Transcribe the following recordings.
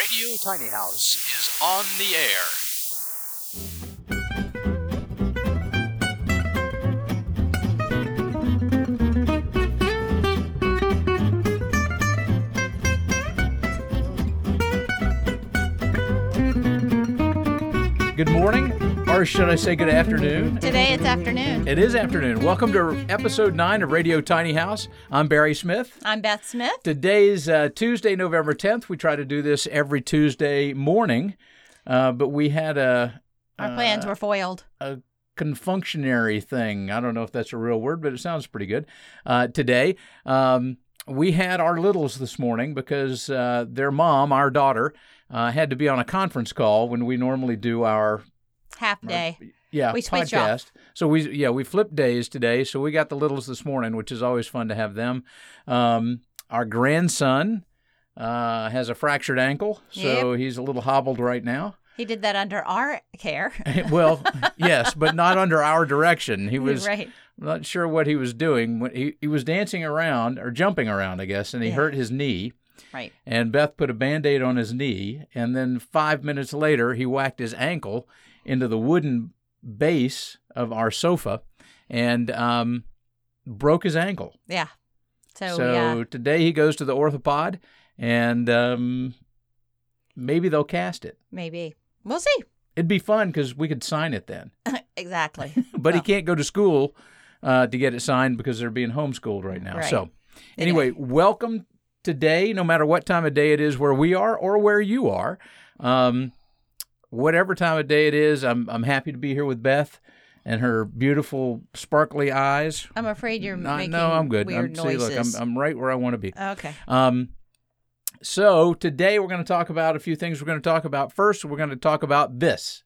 Radio Tiny House is on the air. Or should I say good afternoon? Today it's afternoon. It is afternoon. Welcome to episode 9 of Radio Tiny House. I'm Barry Smith. I'm Beth Smith. Today's uh, Tuesday, November 10th. We try to do this every Tuesday morning, uh, but we had a, Our plans Uh, were foiled. a confunctionary thing. I don't know if that's a real word, but it sounds pretty good. Uh, today, um, we had our littles this morning because uh, their mom, our daughter, uh, had to be on a conference call when we normally do our Half day. yeah We podcast. off. So we yeah we flipped days today. So we got the littles this morning, which is always fun to have them. Um, our grandson uh, has a fractured ankle, so he's a little hobbled right now. He did that under our care. well, yes, but not under our direction. He was right. not sure what he was doing. When he, he was dancing around or jumping around, I guess, and he Yeah. hurt his knee. Right. And Beth put a band aid on his knee. And then five minutes later, he whacked his ankle into the wooden base of our sofa and um, broke his ankle. Yeah. So, So yeah. today he goes to the orthopod and um, maybe they'll cast it. Maybe. We'll see. It'd be fun because we could sign it then. exactly. But he can't go to school uh, to get it signed because they're being homeschooled right now. Right. So, anyway, welcome today, no matter what time of day it is where we are or where you are. Um, whatever time of day it is, I'm, I'm happy to be here with Beth and her beautiful, sparkly eyes. I'm afraid you're No, making no, I'm good. weird I'm, see, look, I'm, noises. I'm right where I want to be. okay. Um, so today we're going to talk about a few things. We're going to talk about first. We're going to talk about this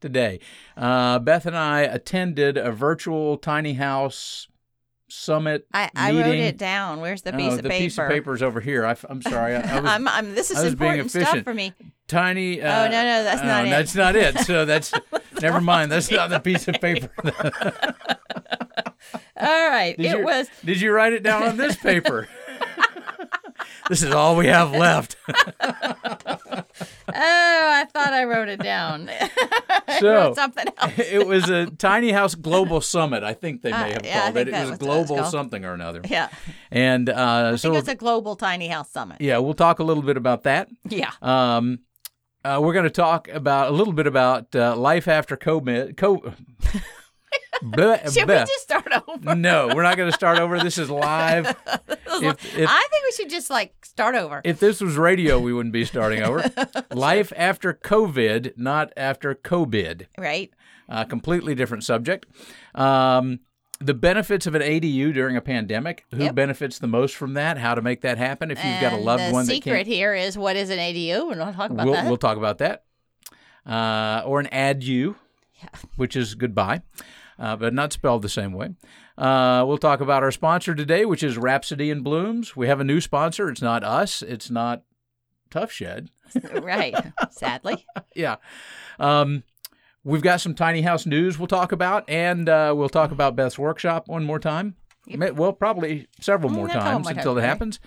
today. Uh, Beth and I attended a virtual tiny house summit. I, I wrote it down. Where's the piece Oh, of the paper? piece of paper is over here. I, am sorry. I, I was I'm, I'm, this is I was being important stuff for me. tiny. Uh, Oh, no, no, that's oh, not it. That's not it. So that's never mind. That's not the piece of paper. All right. Did it you, was. Did you write it down on this paper? This is all we have left. Oh, I thought I wrote it down. So, wrote something else. it was a tiny house global summit. I think they may Uh, have yeah, called it. It was was it was global something or another. Yeah. And uh, I think so, it's a global tiny house summit. yeah, we'll talk a little bit about that. Yeah. Um, uh, we're going to talk about a little bit about uh, life after COVID. Co- Should we just start over? no, we're not going to start over. This is live. If, if, I think we should just like start over. if this was radio, we wouldn't be starting over. Life after COVID, not after COVID. right? A completely different subject. Um, the benefits of an ADU during a pandemic. Who Yep. benefits the most from that? How to make that happen? If you've got a loved one that secret here is what is an ADU, and we'll talk about we'll, that. we'll talk about that. Uh, or an ADU, Yeah. which is goodbye, uh, but not spelled the same way. Uh, we'll talk about our sponsor today, which is Rhapsody and Blooms. We have a new sponsor. It's not us. It's not Tuff Shed. right. Sadly, yeah. Um, we've got some tiny house news we'll talk about, and uh, we'll talk about Beth's workshop one more time. Yep. Well, probably several Mm, more times until it happens.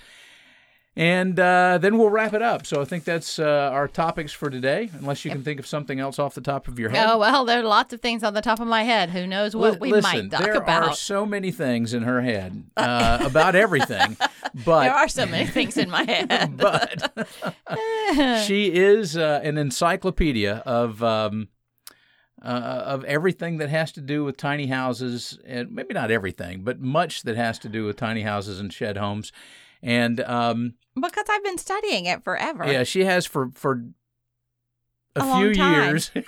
And uh, then we'll wrap it up. So I think that's uh, our topics for today, unless you can think of something else off the top of your head. oh well, there are lots of things on the top of my head. Who knows what Li- we Listen, might talk there about? are so many things in her head uh, about everything, but there are so many things in my head. but she is uh, an encyclopedia of um, uh, of everything that has to do with tiny houses, and maybe not everything, but much that has to do with tiny houses and shed homes. And um, because I've been studying it forever. yeah, she has for for a, A few years.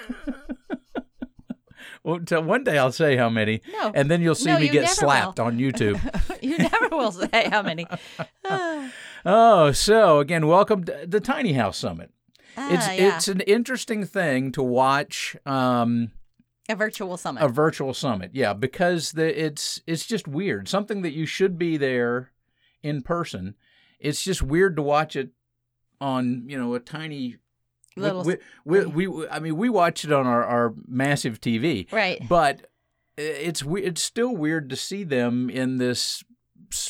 well, one day I'll say how many, No, and then you'll see No, me you get slapped will. on YouTube. you never will say how many. Oh, so again, welcome to the Tiny House Summit. It's ah, yeah. it's an interesting thing to watch um, a virtual summit. a virtual summit. Yeah, because the it's it's just weird. Something that you should be there in person. It's just weird to watch it on you know a tiny. Little- we, we, we, I mean, we watch it on our, our massive TV, right. but it's it's still weird to see them in this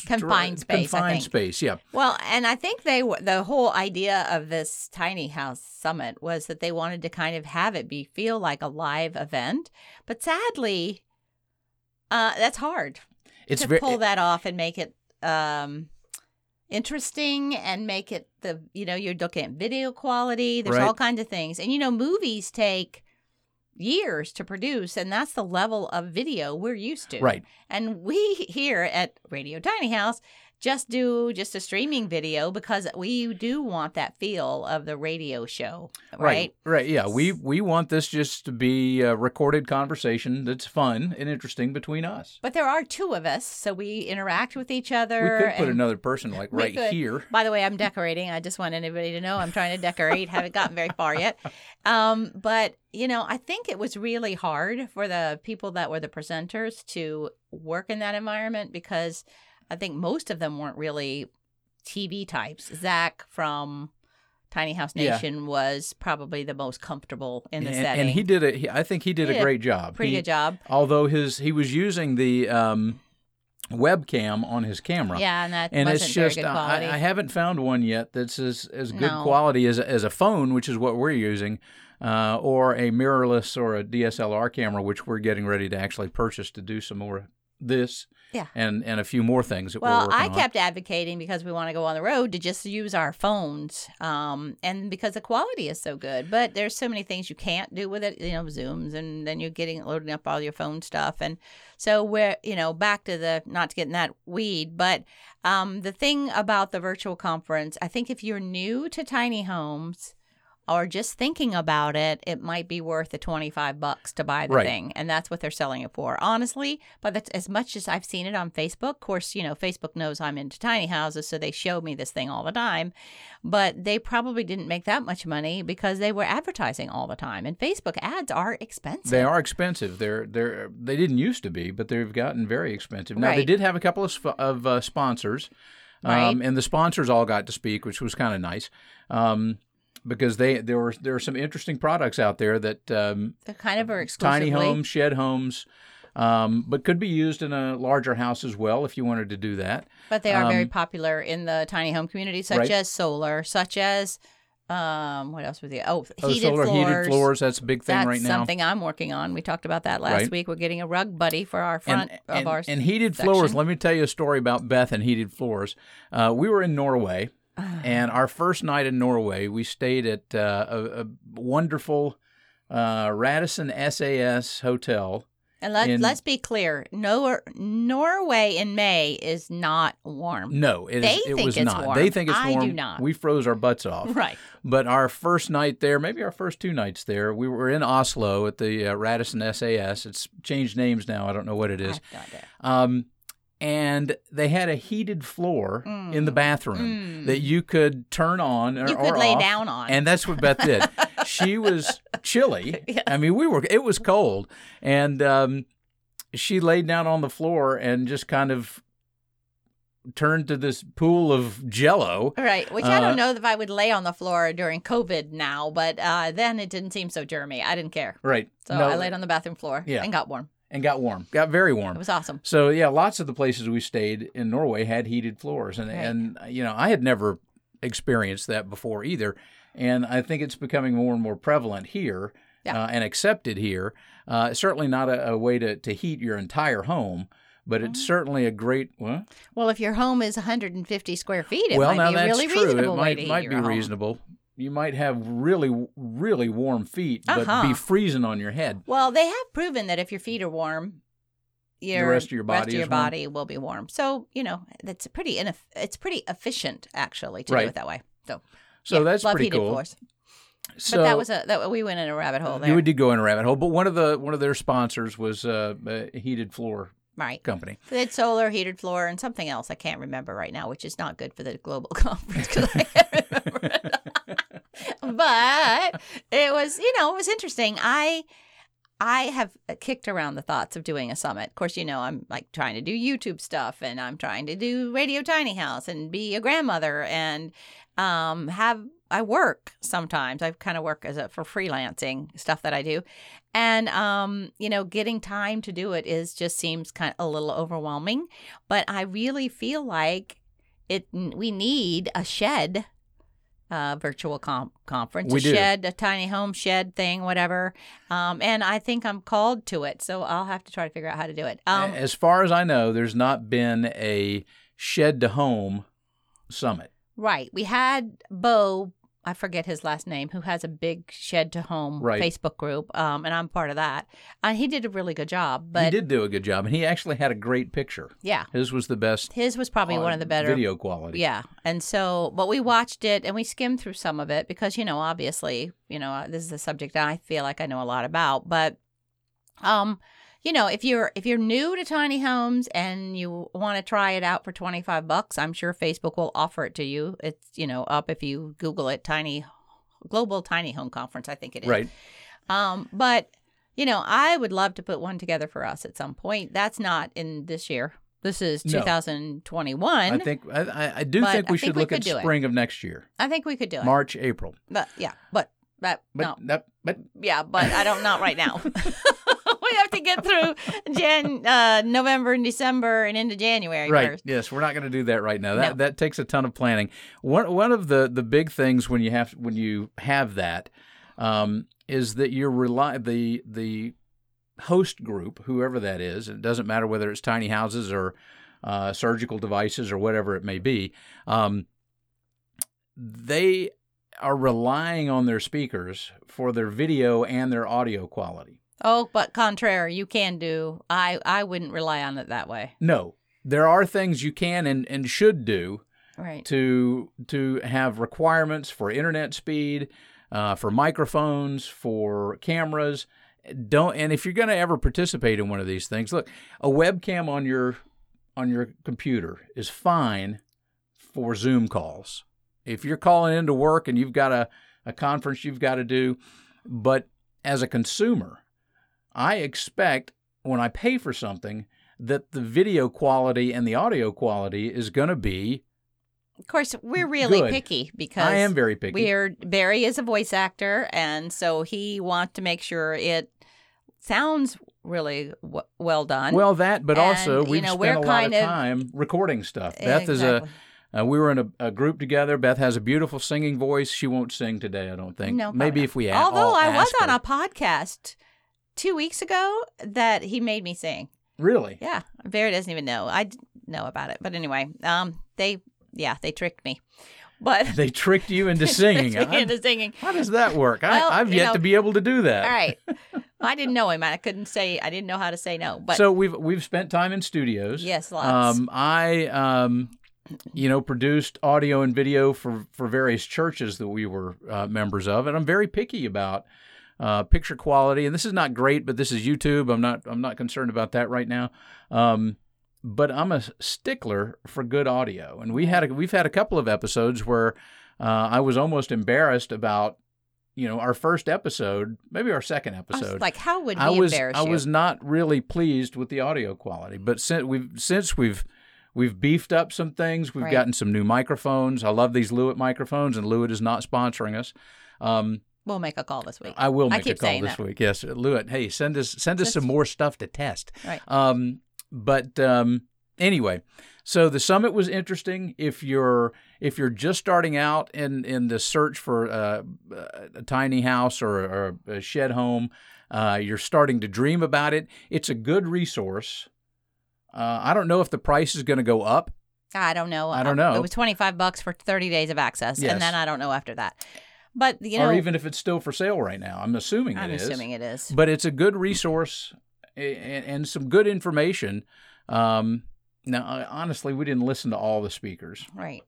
Confined space, I Confined space, yeah. Well, and I think they the whole idea of this tiny house summit was that they wanted to kind of have it be feel like a live event, but sadly, uh, that's hard It's to very pull that off and make it um, interesting and make it the you know you're looking at video quality. There's Right. all kinds of things, and you know movies take years to produce and that's the level of video we're used to right. and we here at Radio Tiny House just do just a streaming video because we do want that feel of the radio show, right? Right, right, yeah. We we want this just to be a recorded conversation that's fun and interesting between us. But there are two of us, so we interact with each other We could put another person like right could. here. By the way, I'm decorating. I just want anybody to know I'm trying to decorate. Haven't gotten very far yet. Um, but you know, I think it was really hard for the people that were the presenters to work in that environment because I think most of them weren't really TV types. Zach from Tiny House Yeah. Nation was probably the most comfortable in the and, setting. and he did a. He, I think he did He a did great job. pretty He- good job. Although his he was using the um, webcam on his camera. Yeah, and that And wasn't it's just very good I. I haven't found one yet that's as as good No. quality as a, as a phone, which is what we're using, uh, or a mirrorless or a DSLR camera, which we're getting ready to actually purchase to do some more of this. Yeah. And and a few more things Well, I on. kept advocating because we want to go on the road to just use our phones, um, and because the quality is so good. But there's so many things you can't do with it, you know, zooms, and then you're getting loading up all your phone stuff, and so we're, you know, back to the not to get in that weed, but um, the thing about the virtual conference, I think if you're new to tiny homes. Or just thinking about it, it might be worth the twenty-five bucks to buy the Right. thing, and that's what they're selling it for. Honestly, but that's as much as I've seen it on Facebook. Of course, you know, Facebook knows I'm into tiny houses, so they show me this thing all the time. But they probably didn't make that much money because they were advertising all the time. And Facebook ads are expensive. They are expensive. They're they're they didn't used to be, but they've gotten very expensive. Now they did have a couple of sp- of uh, sponsors, um, and the sponsors all got to speak, which was kind of nice. Um, because they there were there were some interesting products out there that um, They kind of are exclusively. tiny homes, shed homes, um, but could be used in a larger house as well if you wanted to do that. But they are very Um, popular in the tiny home community, such Right. as solar, such as um, what else was the oh Oh, heated solar floors. heated floors. That's a big thing That's right now. something I'm working on. We talked about that last Right. week. We're getting a rug buddy for our front and, of and, our and heated floors. Let me tell you a story about Beth and heated floors. Uh, we were in Norway. And our first night in Norway, we stayed at uh, a, a wonderful uh, Radisson SAS hotel. And let, in- let's be clear, Nor- Norway in May is not warm. No, it, is, They it think was it's not. warm. They think it's warm. I do not. We froze our butts off. Right. But our first night there, maybe our first two nights there, we were in Oslo at the uh, Radisson SAS. It's changed names now. I don't know what it is. I've got it. Um, and they had a heated floor in the bathroom that you could turn on or, Mm. You could or lay off, down on. And that's what Beth did. she was chilly. I mean, we were. It was cold, and um, she laid down on the floor and just kind of turned to this pool of Jello. Right, which I Uh, don't know if I would lay on the floor during COVID now, but uh, then it didn't seem so germy. I didn't care. Right. So No, I laid on the bathroom floor Yeah. and got warm. And got warm. Got very warm. It was awesome. So yeah, lots of the places we stayed in Norway had heated floors, and Right. and you know I had never experienced that before either, and I think it's becoming more and more prevalent here Yeah. uh, and accepted here. Uh, certainly not a, a way to, to heat your entire home, but Oh. it's certainly a great. Well, Well, if your home is 150 square feet, it well might now be that's really true. reasonable It might might be home. reasonable. You might have really really warm feet, but Uh-huh. be freezing on your head. Well, they have proven that if your feet are warm, your rest of your body your is warm? body will be warm. So you know that's pretty ineff- it's pretty efficient actually to Right. do it that way. So So yeah, that's love pretty cool. floors. So but that was a that we went in a rabbit hole there. you did go in a rabbit hole, but one of the one of their sponsors was uh, a heated floor right. company. They had solar, heated floor, and something else I can't remember right now, which is not good for the global conference because I can't remember. but it was, you know, it was interesting. I I have kicked around the thoughts of doing a summit. Of course, you know, I'm like trying to do YouTube stuff and I'm trying to do Radio Tiny House and be a grandmother and um, have I work sometimes. I kind of work as a for freelancing stuff that I do, and um, you know, getting time to do it is just seems kind of a little overwhelming. But I really feel like it. We need a shed uh, virtual com- conference, We a do. shed, a tiny home shed thing, whatever. Um, and I think I'm called to it, so I'll have to try to figure out how to do it. Um, as far as I know, there's not been a shed to home summit. right. We had Bo, I forget his last name, who has a big shed to home Right. Facebook group, um, and I'm part of that. And he did a really good job. But he did do a good job, and he actually had a great picture. yeah, His was the best. his was probably one uh, of the better video quality. Yeah. And so, but we watched it and we skimmed through some of it because, you know, obviously, you know, uh, this is a subject I feel like I know a lot about. But, um, you know, if you're if you're new to tiny homes and you want to try it out for 25 bucks, I'm sure Facebook will offer it to you. It's, you know, up if you Google it, tiny global tiny home conference, I think it is. Right. Um, but you know, I would love to put one together for us at some point. That's not in this year. This is No. 2021. I think I, I- I do think I we think should we look at do it. spring of next year, I think we could do it. March, April. But yeah, but but, But no, that, but yeah, but I don't not right now. we have to get through Jan, uh, November and December and into January right. first. Yes, we're not going to do that right now. That No. that takes a ton of planning. One one of the the big things when you have when you have that um, is that you're rely the the host group, whoever that is. It doesn't matter whether it's tiny houses or uh, surgical devices or whatever it may be. Um, they are relying on their speakers for their video and their audio quality. Oh, but contrary, you can do. I I wouldn't rely on it that way. No, there are things you can and, and should do Right. to to have requirements for internet speed, uh, for microphones, for cameras. Don't and if you're going to ever participate in one of these things, look, a webcam on your on your computer is fine for Zoom calls. If you're calling into work and you've got a, a conference you've got to do, but as a consumer, I expect when I pay for something that the video quality and the audio quality is going to be Of course, we're really Good. picky because I am very picky. We're Barry is a voice actor, and so he wants to make sure it sounds really w- well done. Well, that, but also And, you we've know, spent a lot of of- time recording stuff. Beth is a. Uh, we were in a, a group together. Beth has a beautiful singing voice. She won't sing today, I don't think. No, Maybe probably if we a- Although I was ask on a podcast two weeks ago that he made me sing. really. Yeah, Vera doesn't even know. I know about it, but anyway, um, they yeah they tricked me, but They tricked you into singing. into singing. how does that work? Well, I, I've yet know- to be able to do that. All right, I didn't know him. I couldn't say. I didn't know how to say no. But so we've we've spent time in studios. yes, lots. Um, I um, you know, produced audio and video for for various churches that we were uh, members of, and I'm very picky about uh, picture quality. And this is not great, but this is YouTube. I'm not I'm not concerned about that right now. Um, but I'm a stickler for good audio, and we had a, we've had a couple of episodes where uh, I was almost embarrassed about. You know, our first episode, maybe our second episode. like, how would I was I was not really pleased with the audio quality, but since we've since we've we've beefed up some things, we've Right. gotten some new microphones. I love these Lewitt microphones, and Lewitt is not sponsoring us. Um, We'll make a call this week. I will I make a call this that. week. Yes, Lewitt. Hey, send us send us Just- some more stuff to test. Right. Um, but um, anyway, so the summit was interesting. If you're if you're just starting out in in the search for uh, a tiny house or, or a shed home, uh, you're starting to dream about it. It's a good resource. Uh, I don't know if the price is going to go up. I don't know. I don't know. It was twenty five bucks for thirty days of access, Yes. and then I don't know after that. But you know, or even if it's still for sale right now. I'm assuming I'm it is. assuming it is. But it's a good resource and, and some good information. Um, now, honestly, we didn't listen to all the speakers. Right.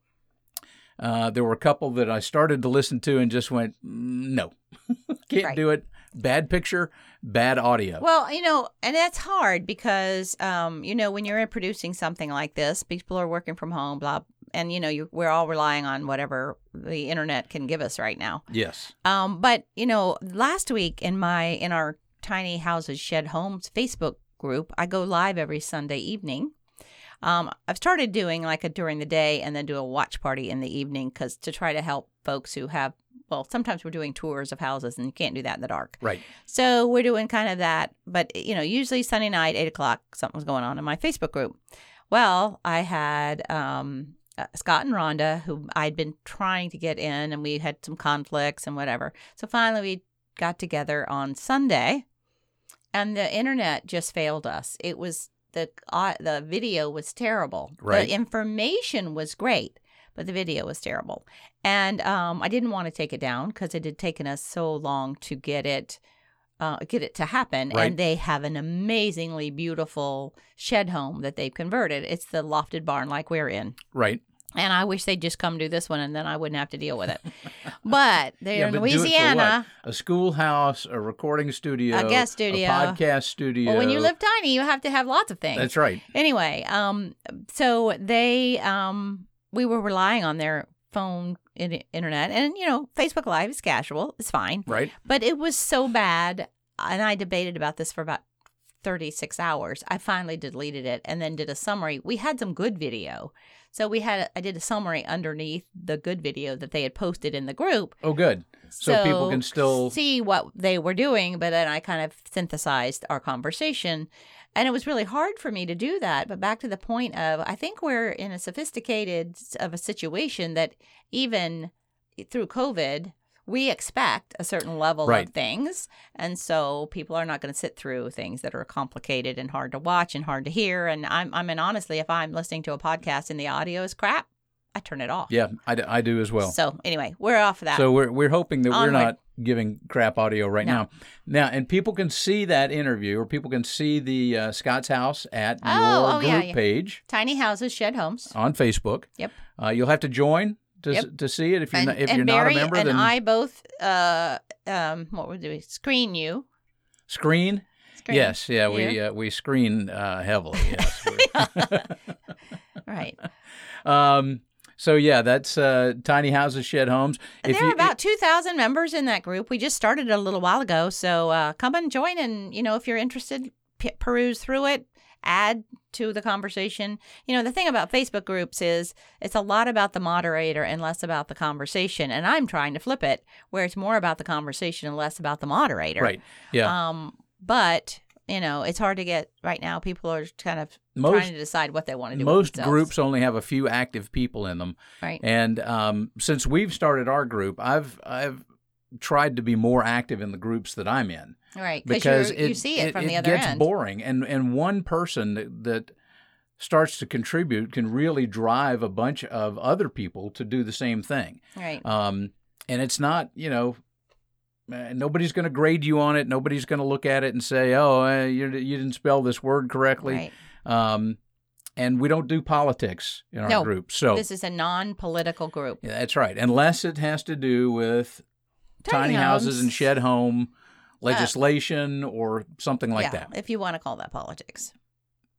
Uh, there were a couple that I started to listen to and just went, "Mm, no, can't Right. do it. Bad picture, bad audio. Well, you know, and that's hard because, um, you know, when you're producing something like this, people are working from home, blah, and you know, you, we're all relying on whatever the internet can give us right now. yes. Um, but you know, last week in my in our tiny houses shed homes Facebook group, I go live every Sunday evening. Um, I've started doing like a during the day and then do a watch party in the evening because to try to help folks who have. Well, sometimes we're doing tours of houses and you can't do that in the dark. Right. So we're doing kind of that, but you know, usually Sunday night, eight o'clock, something's going on in my Facebook group. Well, I had um, uh, Scott and Rhonda, who I'd been trying to get in, and we had some conflicts and whatever. So finally, we got together on Sunday, and the internet just failed us. It was the uh, the video was terrible. Right. The information was great, but the video was terrible. And um, I didn't want to take it down because it had taken us so long to get it uh, get it to happen. Right. And they have an amazingly beautiful shed home that they've converted. It's the lofted barn like we're in. Right. And I wish they'd just come do this one and then I wouldn't have to deal with it. but they're Yeah, in but do it for Louisiana. A schoolhouse, a recording studio, A guest studio. a podcast studio. Well, when you live tiny, you have to have lots of things. That's right. Anyway, um, so they, um, we were relying on their phone internet, and you know, Facebook Live is casual, it's fine, Right. but it was so bad, and I debated about this for about. 36 hours. I finally deleted it and then did a summary. We had some good video. So we had I did a summary underneath the good video that they had posted in the group Oh, good. So, people can still. see what they were doing, but then I kind of synthesized our conversation. And it was really hard for me to do that. But back to the point of, I think we're in a sophisticated of a situation that even through COVID, we expect a certain level Right. of things. And so people are not going to sit through things that are complicated and hard to watch and hard to hear. And I'm, I mean, honestly, if I'm listening to a podcast and the audio is crap, I turn it off. Yeah, I, d- I do as well. So anyway, we're off of that. So we're we're hoping that we're not giving crap audio right No. now. Now, and people can see that interview, or people can see the uh, Scott's House at Oh, your oh, group yeah, yeah. page Tiny houses, shed homes. on Facebook. Yep. Uh, you'll have to join to Yep. to see it if you're and, not, if you're Barry not a member. and then I both, uh, um, what would we screen you? screen. Screen Yes, yeah, we uh, we screen uh, heavily. Yes. Right. um. So yeah, that's uh, tiny houses, shed homes. And If there are you- about two thousand members in that group. We just started a little while ago, so uh, come and join. And you know, if you're interested, p- peruse through it, add to the conversation. You know, the thing about Facebook groups is it's a lot about the moderator and less about the conversation. And I'm trying to flip it where it's more about the conversation and less about the moderator. right, yeah, Um, but you know, it's hard to get right now. People are kind of most trying to decide what they want to do. most groups only have a few active people in them. right? And um, since we've started our group, I've I've tried to be more active in the groups that I'm in Right, because you're- you it, see it, from the other gets end. boring, and and one person that, that starts to contribute can really drive a bunch of other people to do the same thing. Right. Um, and it's not you know. uh, Nobody's going to grade you on it. Nobody's going to look at it and say, "Oh, uh, you, you didn't spell this word correctly." Right. Um, and we don't do politics in our No, group. So This is a non-political group. yeah, that's right. Unless it has to do with tiny, houses and shed home legislation or something like yeah, that. if you want to call that politics.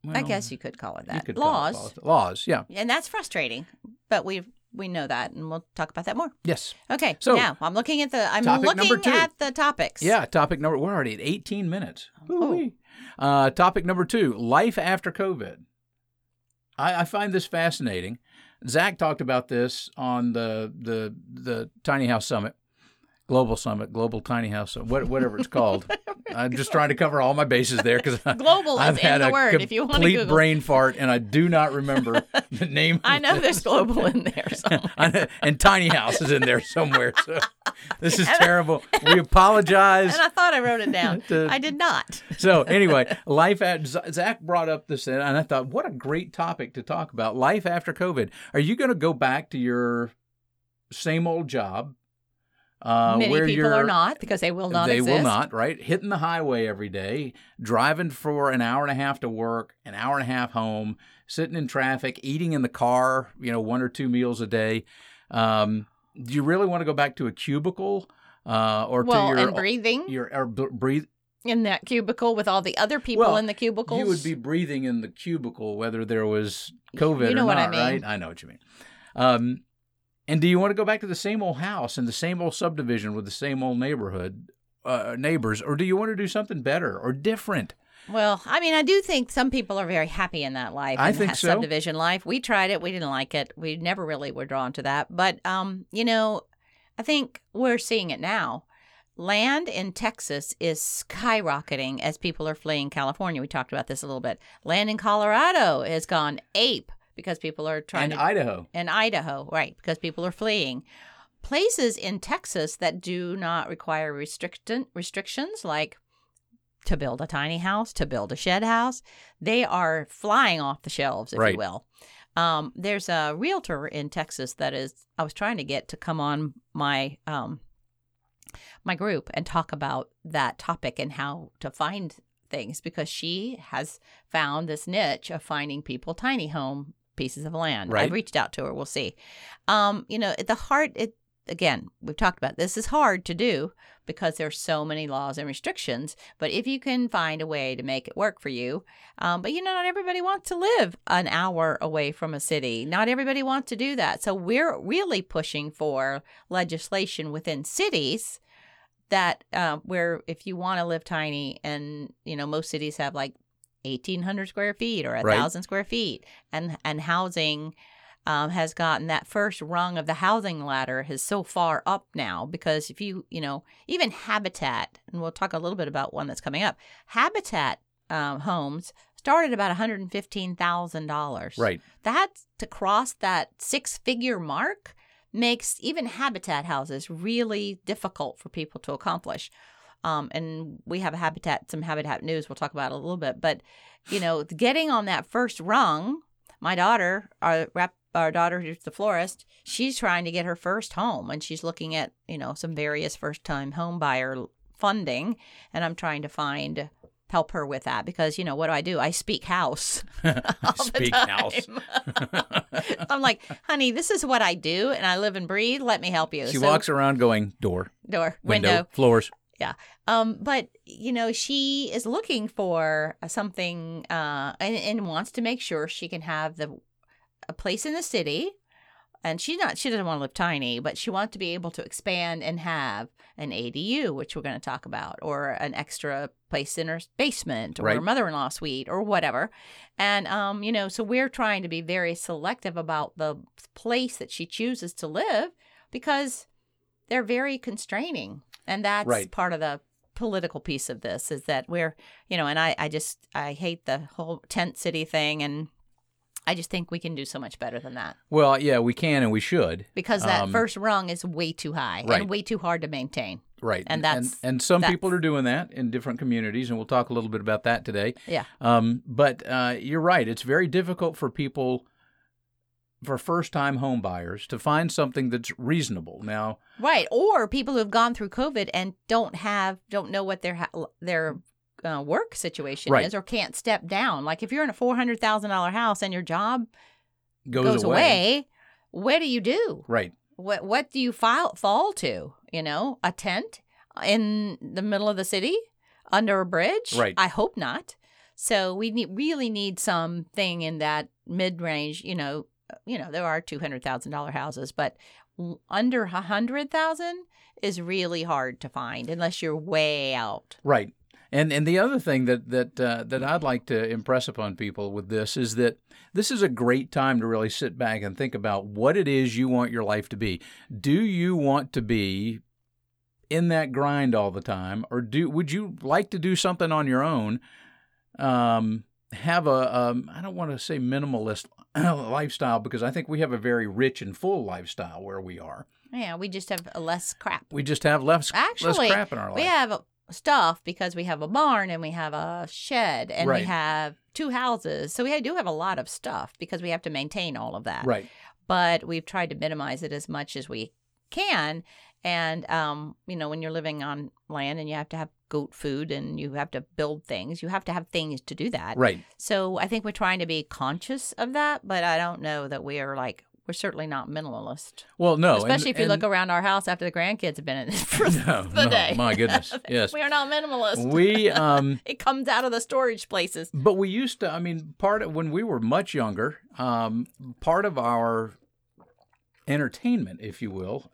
I guess you could call it that. call it Laws. laws, yeah. and that's frustrating, but we we know that and we'll talk about that more. Yes. Okay. So, now I'm looking at the I'm looking at the topics. Yeah, topic number we're already at 18 minutes. Oh. Uh, topic number two, life after COVID. I, I find this fascinating. Zach talked about this on the the the Tiny House Summit, Global Summit, Global Tiny House, whatever it's called. I'm just trying to cover all my bases there because Global I've in had the a word, if you wanna complete brain fart and I do not remember the name. I know there's global in there. So. I know- and tiny house is in there somewhere. So this is terrible. We apologize. And I thought I wrote it down. The- I did not. So anyway, life at Zach brought up this, and I thought, what a great topic to talk about. Life after COVID. Are you going to go back to your same old job? Uh, Many where people you're, not because they will not they exist. will not, right? Hitting the highway every day, driving for an hour and a half to work, an hour and a half home, sitting in traffic, eating in the car, you know, one or two meals a day. Um, do you really want to go back to a cubicle uh, or Well, to your and breathing your or b- breathe? in that cubicle with all the other people Well, in the cubicles. You would be breathing in the cubicle whether there was COVID You know or what I not, mean. right? I know what you mean. Um, and do you want to go back to the same old house and the same old subdivision with the same old neighborhood uh, neighbors, or do you want to do something better or different? Well, I mean, I do think some people are very happy in that life. I in think that so. Subdivision life. We tried it. We didn't like it. We never really were drawn to that. But, um, you know, I think we're seeing it now. Land in Texas is skyrocketing as people are fleeing California. We talked about this a little bit. Land in Colorado has gone ape because people are trying And to Idaho. in Idaho, right? Because people are fleeing. Places in Texas that do not require restriction restrictions, like to build a tiny house, to build a shed house, they are flying off the shelves, if Right. you will. Um, there's a realtor in Texas that is. I was trying to get to come on my um, my group and talk about that topic and how to find things because she has found this niche of finding people tiny home pieces of land. Right. I've reached out to her. We'll see. Um, you know, at the heart, it again, we've talked about this is hard to do because there's so many laws and restrictions. But if you can find a way to make it work for you, um, but you know, not everybody wants to live an hour away from a city. Not everybody wants to do that. So we're really pushing for legislation within cities that uh, where if you want to live tiny and you know most cities have like 1800 square feet or a Right. thousand square feet and and housing um, has gotten that first rung of the housing ladder is so far up now because if you you know even habitat and we'll talk a little bit about one that's coming up habitat um, homes started about $115000 Right. that to cross that six figure mark makes even habitat houses really difficult for people to accomplish. Um, and we have a habitat, some habitat news. We'll talk about it a little bit, but you know, getting on that first rung. My daughter, our rep, our daughter who's the florist, she's trying to get her first home, and she's looking at you know some various first time home buyer funding, and I'm trying to find help her with that because you know what do I do? I speak house. Speak house. I'm like, honey, this is what I do, and I live and breathe. Let me help you. She So- walks around going door, door, window, window. floors. Um, but you know, she is looking for something, uh, and, and wants to make sure she can have the a place in the city. And she's not, she doesn't want to live tiny, but she wants to be able to expand and have an ADU, which we're going to talk about, or an extra place in her basement or Right. her mother in law suite or whatever. And, um, you know, so we're trying to be very selective about the place that she chooses to live because they're very constraining. And that's Right. part of the political piece of this is that we're, you know, and I, I just, I hate the whole tent city thing. And I just think we can do so much better than that Well, yeah, we can and we should. because that Um, first rung is way too high Right. and way too hard to maintain. Right. And that's- and, some that's- people are doing that in different communities, and we'll talk a little bit about that today. Yeah. Um, but uh, you're right; it's very difficult for people, for first-time home buyers, to find something that's reasonable. Now, Right. Or people who have gone through COVID and don't have, don't know what their, ha- their, uh, work situation Right. is or can't step down. Like if you're in a four hundred thousand dollar house and your job goes, goes, away. away, what do you do? Right. What what do you fall fall to? You know, a tent in the middle of the city under a bridge? Right. I hope not. So we need, really need something in that mid range. You know, you know there are two hundred thousand dollar houses, but under a hundred thousand is really hard to find unless you're way out. Right. And and the other thing that that uh, that I'd like to impress upon people with this is that this is a great time to really sit back and think about what it is you want your life to be. Do you want to be in that grind all the time, or do would you like to do something on your own? Um, have a um, I don't want to say minimalist lifestyle because I think we have a very rich and full lifestyle where we are. Yeah, we just have less crap. We just have less less crap in our life. We have stuff because we have a barn and we have a shed and Right. we have two houses. So we do have a lot of stuff because we have to maintain all of that. right. But we've tried to minimize it as much as we can. And, um, you know, when you're living on land and you have to have goat food and you have to build things, you have to have things to do that. Right. So I think we're trying to be conscious of that, but I don't know that we are like, we're certainly not minimalist. Well, no, and- Especially if you look around our house after the grandkids have been in it for No, the no, day. my goodness, yes. we are not minimalist. We um it comes out of the storage places. but we used to I mean part of when we were much younger, um part of our entertainment, if you will,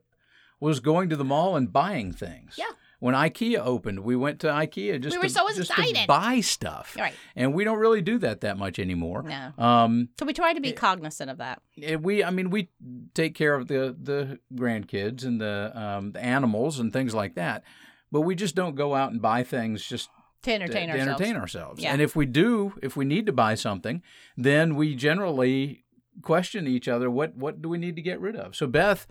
was going to the mall and buying things. Yeah. when IKEA opened, we went to IKEA just were to, so just to buy stuff. Right. And we don't really do that that much anymore. No. Um, So we try to be cognizant of that. eh, we, I mean, we take care of the the grandkids and the um, the animals and things like that, but we just don't go out and buy things just To entertain to, ourselves. to entertain ourselves. Yeah. And if we do, if we need to buy something, then we generally question each other. What what do we need to get rid of? So Beth,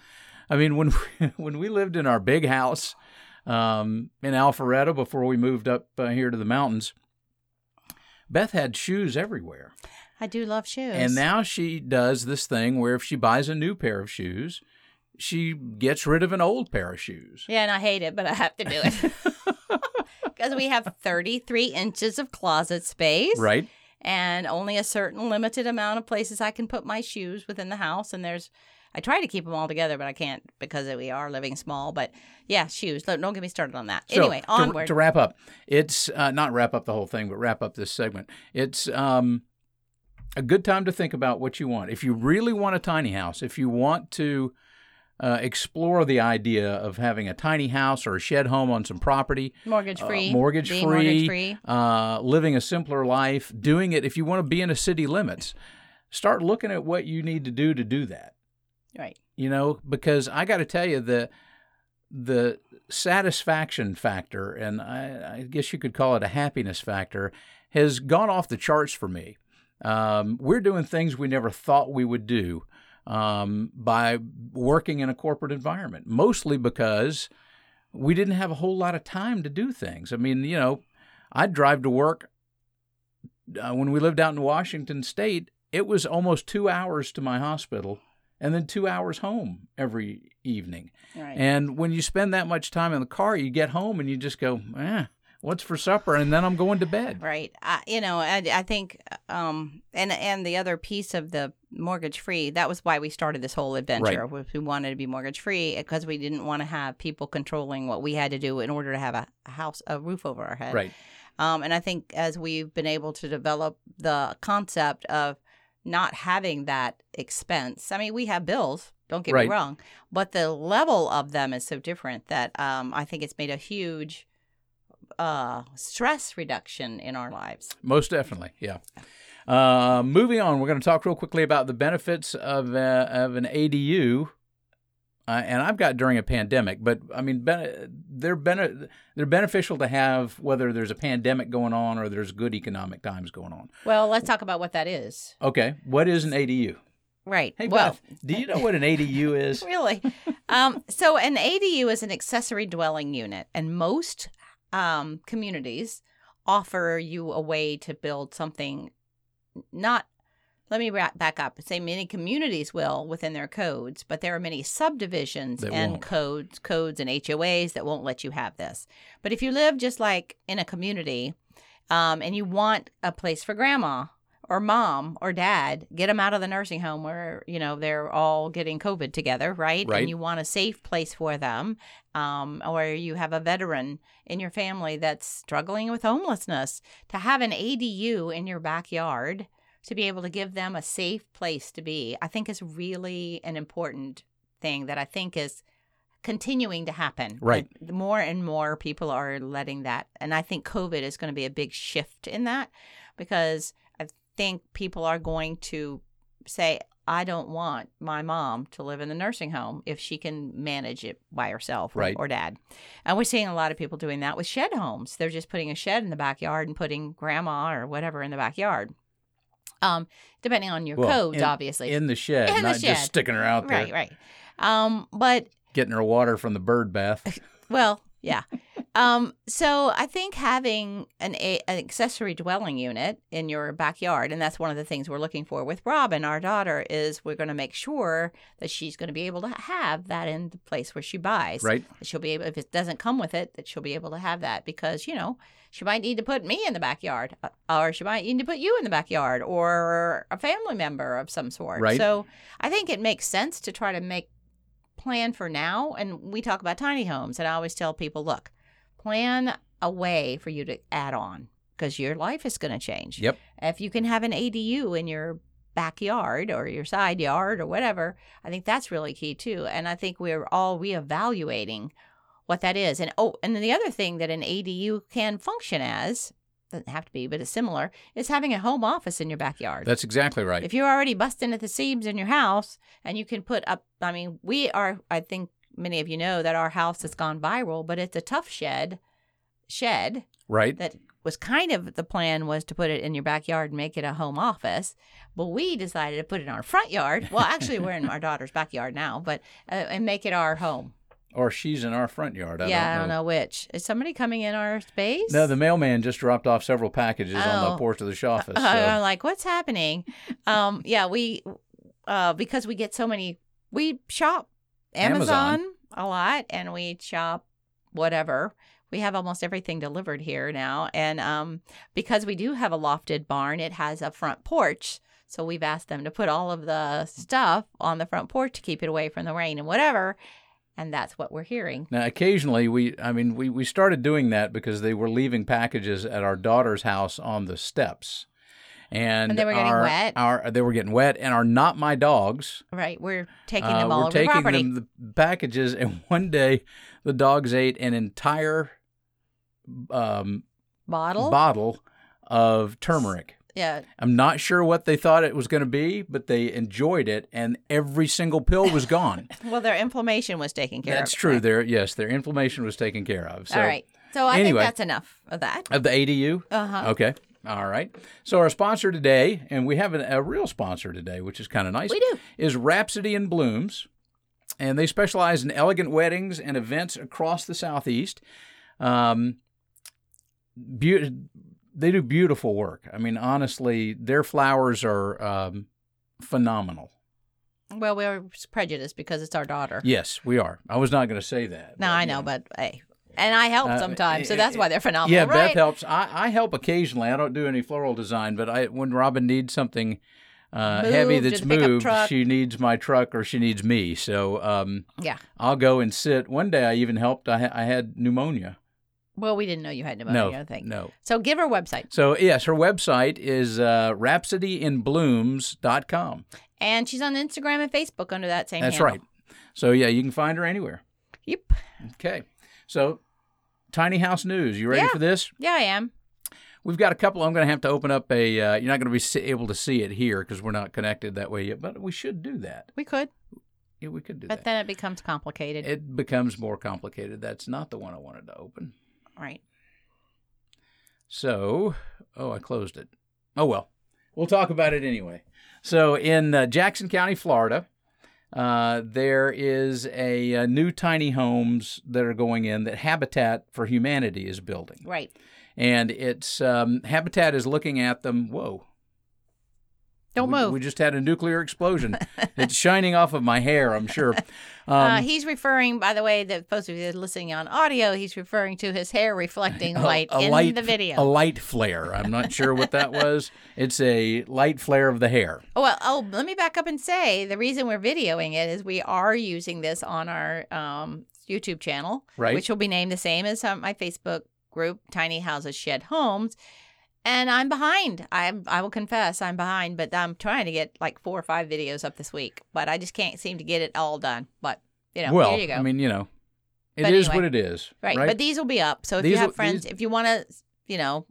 I mean, when we, when we lived in our big house um, in Alpharetta before we moved up uh, here to the mountains, Beth had shoes everywhere. I do love shoes. And now she does this thing where if she buys a new pair of shoes, she gets rid of an old pair of shoes. yeah, and I hate it, but I have to do it. Because we have 33 inches of closet space. Right? and only a certain limited amount of places I can put my shoes within the house. And there's, I try to keep them all together, but I can't because we are living small. But yeah, shoes. Don't don't get me started on that. So, anyway, to- onward. To, wrap up, it's uh, not wrap up the whole thing, but wrap up this segment. It's um, a good time to think about what you want. If you really want a tiny house, if you want to uh, explore the idea of having a tiny house or a shed home on some property, mortgage free. uh, mortgage free, Mortgage free. uh, living a simpler life, doing it. If you want to be in a city limits, start looking at what you need to do to do that Right. you know because i got to tell you the the satisfaction factor and I, I guess you could call it a happiness factor has gone off the charts for me um, we're doing things we never thought we would do um, by working in a corporate environment mostly because we didn't have a whole lot of time to do things i mean you know i'd drive to work uh, when we lived out in washington state it was almost two hours to my hospital and then two hours home every evening. Right. And when you spend that much time in the car, you get home and you just go, eh, what's for supper? And then I'm going to bed. Right. I, you know, I, I think, um, and and the other piece of the mortgage free. That was why we started this whole adventure. was We wanted to be mortgage free because we didn't want to have people controlling what we had to do in order to have a, a house, a roof over our head. Right. Um, and I think as we've been able to develop the concept of not having that expense, I mean, we have bills, don't get Right. me wrong, but the level of them is so different that um, I think it's made a huge uh, stress reduction in our lives. Most definitely. Yeah. Uh, moving on, we're going to talk real quickly about the benefits of, uh, of an ADU. Uh, and I've got during a pandemic, but I mean, ben- they're bene- they're beneficial to have whether there's a pandemic going on or there's good economic times going on. Well, let's talk about what that is. Okay, what is an ADU? Right. Hey, well, Beth, do you know what an ADU is? really. um, so an ADU is an accessory dwelling unit, and most um, communities offer you a way to build something. Not, let me back up. Say many communities will within their codes, but there are many subdivisions That and won't. codes, codes and HOAs that won't let you have this. But if you live just like in a community, um, and you want a place for grandma or mom or dad, get them out of the nursing home where you know they're all getting COVID together, right? Right. And you want a safe place for them, um, or you have a veteran in your family that's struggling with homelessness. To have an ADU in your backyard to be able to give them a safe place to be, I think is really an important thing that I think is continuing to happen. Right. And More and more people are letting that. And I think COVID is going to be a big shift in that because I think people are going to say, I don't want my mom to live in the nursing home if she can manage it by herself or, Right. or dad. And we're seeing a lot of people doing that with shed homes. They're just putting a shed in the backyard and putting grandma or whatever in the backyard. Um, depending on your Well, codes, in- obviously. In the shed, In the not shed. just sticking her out there, right, right. Um, but getting her water from the bird bath. Well, yeah. Um, so I think having an, a, an accessory dwelling unit in your backyard, and that's one of the things we're looking for with Robin, our daughter, is we're going to make sure that she's going to be able to have that in the place where she buys. Right. That she'll be able, if it doesn't come with it, that she'll be able to have that because you know she might need to put me in the backyard, uh, or she might need to put you in the backyard, or a family member of some sort. Right. So I think it makes sense to try to make plan for now and we talk about tiny homes and i always tell people look plan a way for you to add on because your life is going to change Yep. if you can have an adu in your backyard or your side yard or whatever i think that's really key too and i think we're all reevaluating what that is. And oh, and then the other thing that an ADU can function as doesn't have to be, but it's similar, is having a home office in your backyard. That's exactly right. If you're already busting at the seams in your house and you can put up, I mean, we are, I think many of you know that our house has gone viral, but it's a Tuff Shed, shed right. that was kind of the plan was to put it in your backyard and make it a home office. But we decided to put it in our front yard. Well, actually, we're in our daughter's backyard now, but uh, and make it our home. Or she's in our front yard. I yeah, don't I don't know which. Is somebody coming in our space? No, the mailman just dropped off several packages on the Oh. porch of the office. Uh, I'm like, what's happening? um, yeah, we uh, because we get so many. We shop Amazon, Amazon. a lot, and we shop whatever. We have almost everything delivered here now, and um, because we do have a lofted barn, it has a front porch. So we've asked them to put all of the stuff on the front porch to keep it away from the rain and whatever. And that's what we're hearing. Now, occasionally, we, I mean, we, we started doing that because they were leaving packages at our daughter's house on the steps. And, And they were getting our- wet? Our, they were getting wet, and are not my dogs. Right. We're taking uh, them all were over the taking property. them the packages, and one day the dogs ate an entire um, Bottle. bottle of turmeric. yeah. I'm not sure what they thought it was going to be, but they enjoyed it, and every single pill was gone. Well, their inflammation was taken care That's of. That's true. right? Their yes, their inflammation was taken care of. So All right. So I anyway. think that's enough of that. of the ADU. Uh huh. Okay. All right. So our sponsor today, and we have a real sponsor today, which is kind of nice. We do. Is Rhapsody in Blooms, and they specialize in elegant weddings and events across the southeast. Um, beau- they do beautiful work. I mean, honestly, their flowers are um, phenomenal. Well, we're prejudiced because it's our daughter. Yes, we are. I was not going to say that. No, but, I know, but hey, and I help Uh, sometimes, so eh, that's eh, why they're phenomenal. Yeah, right? Beth helps. I, I help occasionally. I don't do any floral design, but I when Robin needs something uh, heavy that's in the pickup moved, she needs my truck or she needs me. So um, Yeah. I'll go and sit. One day I even helped. I, ha- I had pneumonia. Well, we didn't know you had pneumonia. no, I think. no. So give her website, So yes, her website is uh, rhapsodyinblooms.com. and she's on Instagram and Facebook under that same. That's handle. right. So yeah, you can find her anywhere. Yep. Okay. So tiny house news. You ready Yeah. for this? Yeah, I am. We've got a couple. I'm going to have to open up a. Uh, you're not going to be able to see it here because we're not connected that way yet. But we should do that. We could, Yeah, we could do but that. then it becomes complicated. it becomes more complicated. That's not the one I wanted to open. right. So, oh, I closed it. Oh well, we'll talk about it anyway. So, in uh, Jackson County, Florida, uh, there is a, uh new tiny homes that are going in that Habitat for Humanity is building. Right. and it's um, Habitat is looking at them. Whoa! Don't we, move. We just had a nuclear explosion. it's shining off of my hair. I'm sure. Um, uh, he's referring, by the way, that folks of you listening on audio, he's referring to his hair reflecting light a in light- the video. A light flare. I'm not sure what that was. It's a light flare of the hair. Oh, well, oh, let me back up and say the reason we're videoing it is we are using this on our um, YouTube channel, Right. which will be named the same as um, my Facebook group, Tiny Houses Shed Homes. And I'm behind. I'm I will confess I'm behind, but I'm trying to get like four or five videos up this week, but I just can't seem to get it all done. But you know, well, you go. I mean, you know, it is But what anyway. it is. right. Right. but these will be up. So if These you have will- friends, these- if you want to, you know,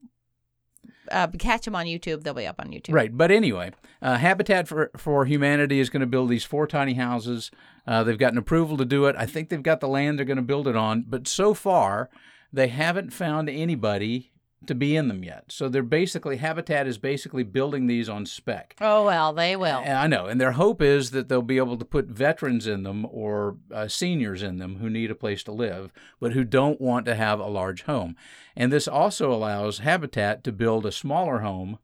uh, catch them on YouTube, they'll be up on YouTube. Right, but anyway, uh, Habitat for for Humanity is going to build these four tiny houses. Uh, they've gotten approval to do it. I think they've got the land they're going to build it on, but so far they haven't found anybody to be in them yet. So they're basically Habitat is basically building these on spec. Oh well, they will. And I know, and their hope is that they'll be able to put veterans in them or uh, seniors in them who need a place to live, but who don't want to have a large home. And this also allows Habitat to build a smaller home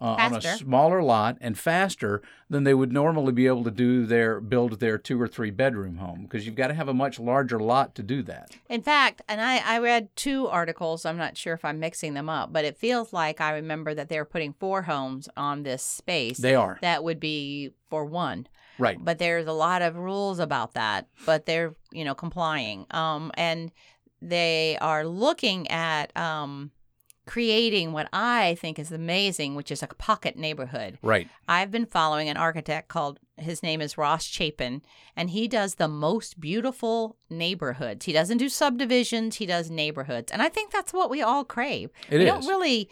uh, on a smaller lot and faster than they would normally be able to do their build their two or three bedroom home because you've got to have a much larger lot to do that. In fact, and I, I read two articles. I'm not sure if I'm mixing them up, but it feels like I remember that they're putting four homes on this space. They are that would be for one. right. But there's a lot of rules about that, but they're, you know, complying. Um, and they are looking at um, creating what I think is amazing, which is a pocket neighborhood. Right. I've been following an architect called his name is Ross Chapin, and he does the most beautiful neighborhoods. He doesn't do subdivisions, he does neighborhoods. And I think that's what we all crave. It we is. don't really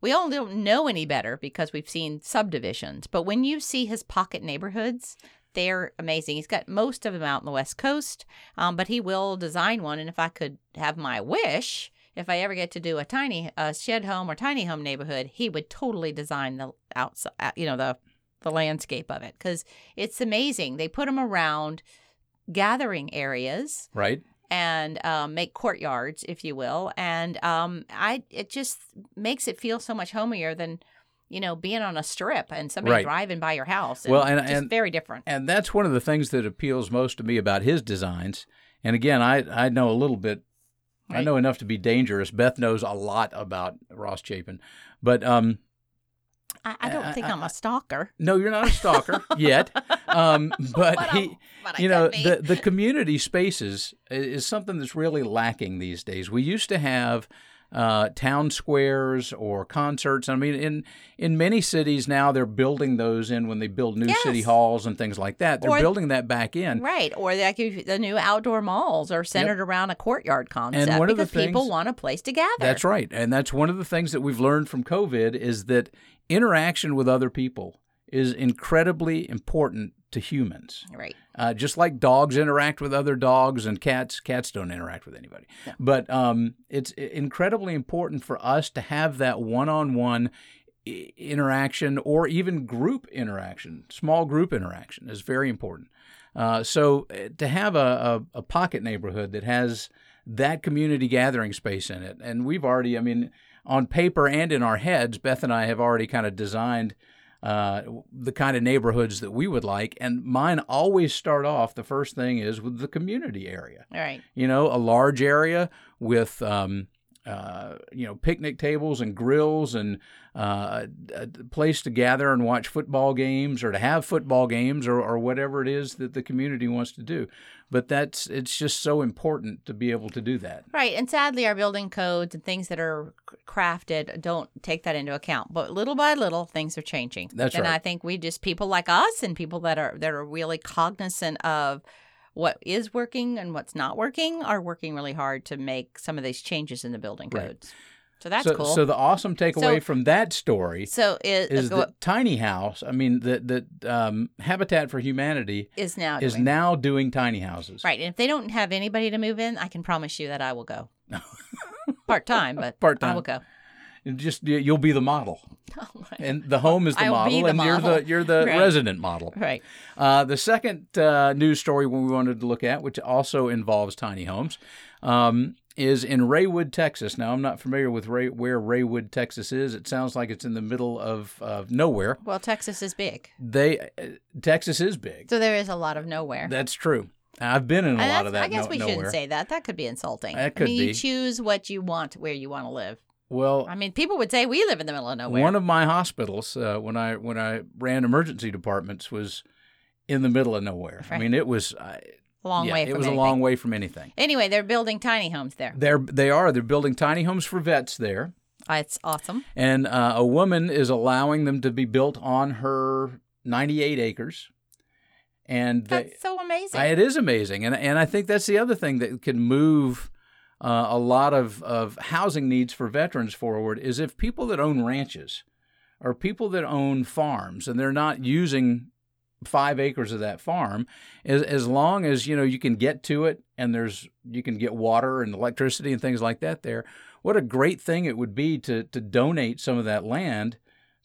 we all don't know any better because we've seen subdivisions. But when you see his pocket neighborhoods, they're amazing. He's got most of them out on the West Coast, um, but he will design one. And if I could have my wish, if I ever get to do a tiny a shed home or tiny home neighborhood, he would totally design the outside, you know, the the landscape of it because it's amazing. They put them around gathering areas Right. and um, make courtyards, if you will, and um, I it just makes it feel so much homier than you know being on a strip and somebody Right. driving by your house. Well, and- and- very different. And that's one of the things that appeals most to me about his designs. And again, I I know a little bit. I know enough to be dangerous. Beth knows a lot about Ross Chapin, but um, I, I don't think I- I'm a stalker. no, you're not a stalker yet. Um, but But he, but you know, the the community spaces is something that's really lacking these days. We used to have uh, town squares or concerts. I mean, in in many cities now they're building those in when they build new city halls and things like that. They're Or- building that back in. Right, or like the new outdoor malls are centered around a courtyard concept one of the because people want a place to gather. That's right. And that's one of the things that we've learned from COVID is that interaction with other people is incredibly important to humans. right. Uh, just like dogs interact with other dogs and cats, cats don't interact with anybody. But um, it's incredibly important for us to have that one on one interaction or even group interaction, small group interaction is very important. Uh, so uh, to have a, a, a pocket neighborhood that has that community gathering space in it, and we've already, I mean, on paper and in our heads, Beth and I have already kind of designed uh, the kind of neighborhoods that we would like. And mine always start off, the first thing is with the community area. All right. You know, a large area with, um, uh, you know, picnic tables and grills and uh, a place to gather and watch football games or to have football games or, or whatever it is that the community wants to do. But that's, it's just so important to be able to do that. Right. And sadly, our building codes and things that are crafted don't take that into account. But little by little, things are changing. That's and right. I think we just people like us and people that are that are really cognizant of what is working and what's not working are working really hard to make some of these changes in the building Right. So that's so, cool. so the awesome takeaway So- from that story so it is go- that tiny house i mean the that um, habitat for humanity is now is doing. now doing tiny houses right. And if they don't have anybody to move in, I can promise you that I will go. Part time, but Part-time. I will go. You just you- you'll be the model and the home is the I will model the and you're the you're the Right. resident model Right. uh, the second uh, news story we wanted to look at which also involves tiny homes um, is in raywood texas now i'm not familiar with Ray, where raywood texas is it sounds like it's in the middle of, of nowhere Well, Texas is big, they uh, texas is big so there is a lot of nowhere. that's true i've been in a lot of that I guess no- we nowhere. shouldn't say that. That could be insulting. That I could mean, be. you choose what you want where you want to live. well I mean, people would say we live in the middle of nowhere. One of my hospitals, uh, when I when I ran emergency departments, was in the middle of nowhere. I mean, it was I, long yeah, way it was anything. a long way from anything. Anyway, they're building tiny homes there. They're they are they're building tiny homes for vets there, Uh, It's awesome. and uh, a woman is allowing them to be built on her 98 acres, and they, That's so amazing. I, it is amazing, and and I think that's the other thing that can move uh, a lot of of housing needs for veterans forward is if people that own ranches or people that own farms and they're not using five acres of that farm as as long as you know you can get to it and there's you can get water and electricity and things like that there what a great thing it would be to to donate some of that land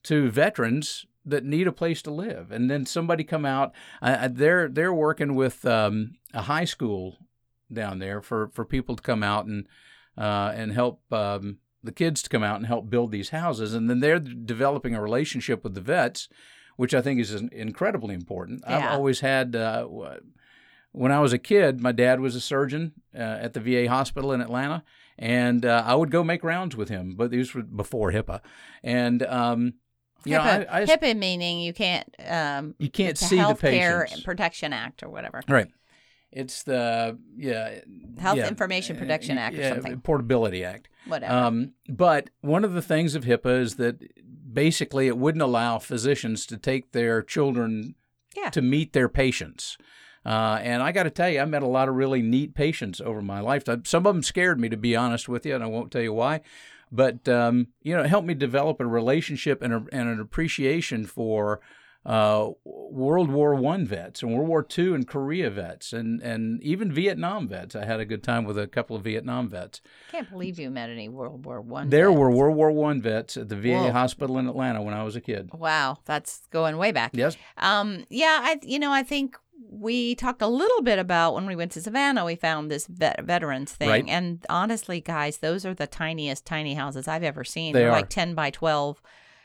to veterans that need a place to live. And then somebody come out I, they're they're working with um, a high school down there for for people to come out and uh, and help um, the kids to come out and help build these houses. And then they're developing a relationship with the vets which I think is incredibly important. I've always had uh, when I was a kid, my dad was a surgeon uh, at the VA hospital in Atlanta, and uh, I would go make rounds with him. But these were before HIPAA, and um, you know, HIPAA, I, I HIPAA meaning you can't. Um, you can't see the patients. Protection Act or whatever. Right. It's the yeah Health yeah, Information Protection Act or something. Portability Act. Whatever. Um, but one of the things of HIPAA is that basically it wouldn't allow physicians to take their children Yeah. to meet their patients. Uh, and I got to tell you, I met a lot of really neat patients over my lifetime. Some of them scared me, to be honest with you, and I won't tell you why. But um, you know, it helped me develop a relationship and, a, and an appreciation for uh, World War One vets and World War Two and Korea vets and and even Vietnam vets. I had a good time with a couple of Vietnam vets. Can't believe you met any World War One. There vets. were World War One vets at the VA Whoa. hospital in Atlanta when I was a kid. Wow, that's going way back. Yes, Um, yeah, I you know I think we talked a little bit about when we went to Savannah. We found this vet- veterans thing, Right. and honestly, guys, those are the tiniest tiny houses I've ever seen. They They're are. like ten by twelve,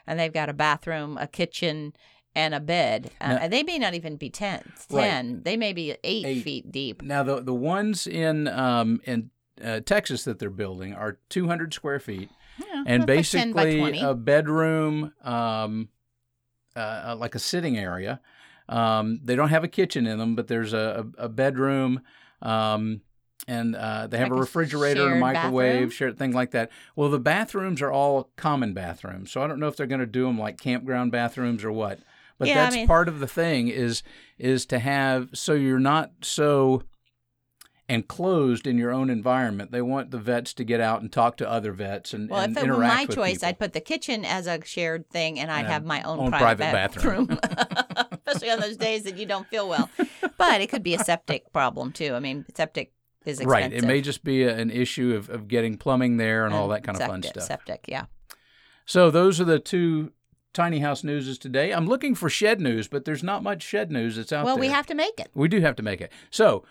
and they've got a bathroom, a kitchen, and a bed. Uh, Now- and they may not even be 10, Right. 10. They may be eight, Eight. feet deep. Now the the ones in um, in uh, Texas that they're building are 200 square feet, Yeah, and that's like 10 by basically a bedroom, um, uh, uh, like a sitting area. Um, they don't have a kitchen in them, but there's a, a, a bedroom. Um, and uh, they have Like a a refrigerator, and a microwave, bathroom? shared things like that. Well, the bathrooms are all common bathrooms, so I don't know if they're going to do them like campground bathrooms or what. But Yeah, I that's mean- part of the thing is is to have so you're not so enclosed in your own environment. They want the vets to get out and talk to other vets and, Well, and if it were my choice, people. I'd put the kitchen as a shared thing, and I'd Yeah, have my own, own private, private bathroom. bathroom, especially on those days that you don't feel well. But it could be a septic problem too. I mean, septic is expensive. right. It may just be a, an issue of, of getting plumbing there and, all that kind of fun stuff. Septic, yeah. So those are the two tiny house news is today. I'm looking for shed news, but there's not much shed news that's out Well, there. Well, we have to make it. we do have to make it. So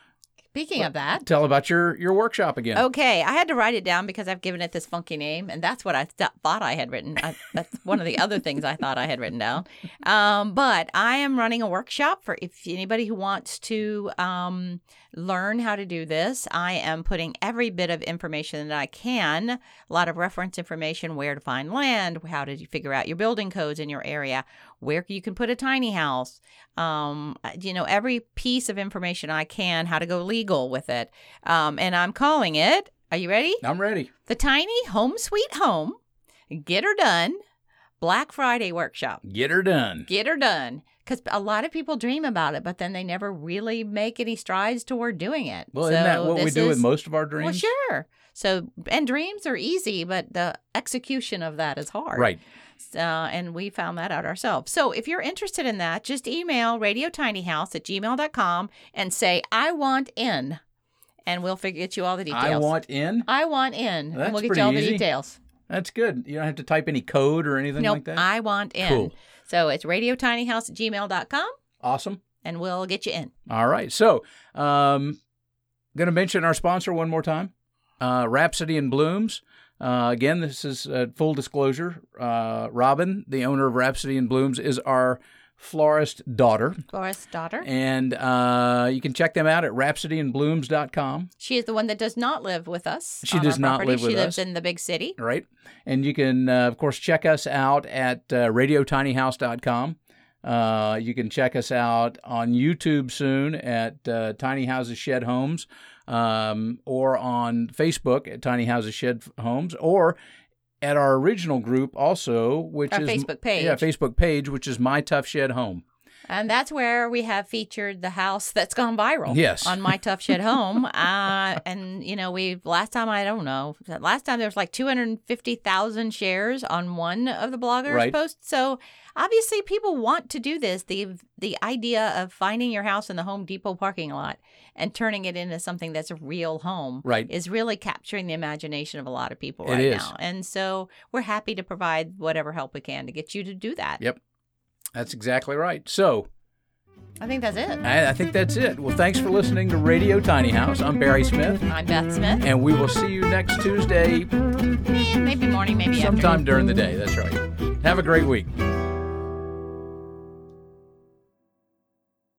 Speaking of that, tell about your your workshop again. okay, I had to write it down because I've given it this funky name, and that's what I th- thought I had written. I, that's one of the other things I thought I had written down. Um, but I am running a workshop for if anybody who wants to um, learn how to do this. I am putting every bit of information that I can, a lot of reference information, where to find land, how to figure out your building codes in your area, where you can put a tiny house, um, you know, every piece of information I can, how to go legal with it. Um, and I'm calling it, are you ready? I'm ready. The Tiny Home Sweet Home Get Her Done Black Friday Workshop. Get her done. Get her done. Because a lot of people dream about it, but then they never really make any strides toward doing it. Well, isn't that what we do with most of our dreams? Well, sure. So, and dreams are easy, but the execution of that is hard. Right. Uh, and we found that out ourselves. So if you're interested in that, just email radiotinyhouse at gmail.com and say, I want in. And we'll figure get you all the details. I want in. I want in. That's and we'll get you all the details. That's good. You don't have to type any code or anything nope. like that. I want in. Cool. So it's radiotinyhouse at gmail.com Awesome. and we'll get you in. All right. So, um, going to mention our sponsor one more time, uh, Rhapsody in Blooms. Uh, again, this is uh, full disclosure. Uh, Robin, the owner of Rhapsody in Blooms, is our florist daughter, Florist daughter. and uh, you can check them out at rhapsodyinblooms.com. She is the one that does not live with us. She does not property. live with us. She lives in the big city. right? And you can, uh, of course, check us out at uh, radiotinyhouse.com. Uh, you can check us out on YouTube soon at uh, Tiny Houses Shed Homes um, or on Facebook at Tiny Houses Shed Homes or at our original group also, which Our is Facebook page. Yeah, Facebook page, which is My Tuff Shed Home. And that's where we have featured the house that's gone viral. Yes. On My Tuff Shed Home. uh, and, you know, we, last time, I don't know, last time there was like 250,000 shares on one of the bloggers' Right. posts. So obviously people want to do this. The, the idea of finding your house in the Home Depot parking lot and turning it into something that's a real home Right. is really capturing the imagination of a lot of people It right is. now. And so we're happy to provide whatever help we can to get you to do that. Yep. That's exactly right. So I think that's it. I, I think that's it. Well, thanks for listening to Radio Tiny House. I'm Barry Smith. I'm Beth Smith. And we will see you next Tuesday Eh, maybe morning, maybe sometime afternoon. during the day. That's right. Have a great week.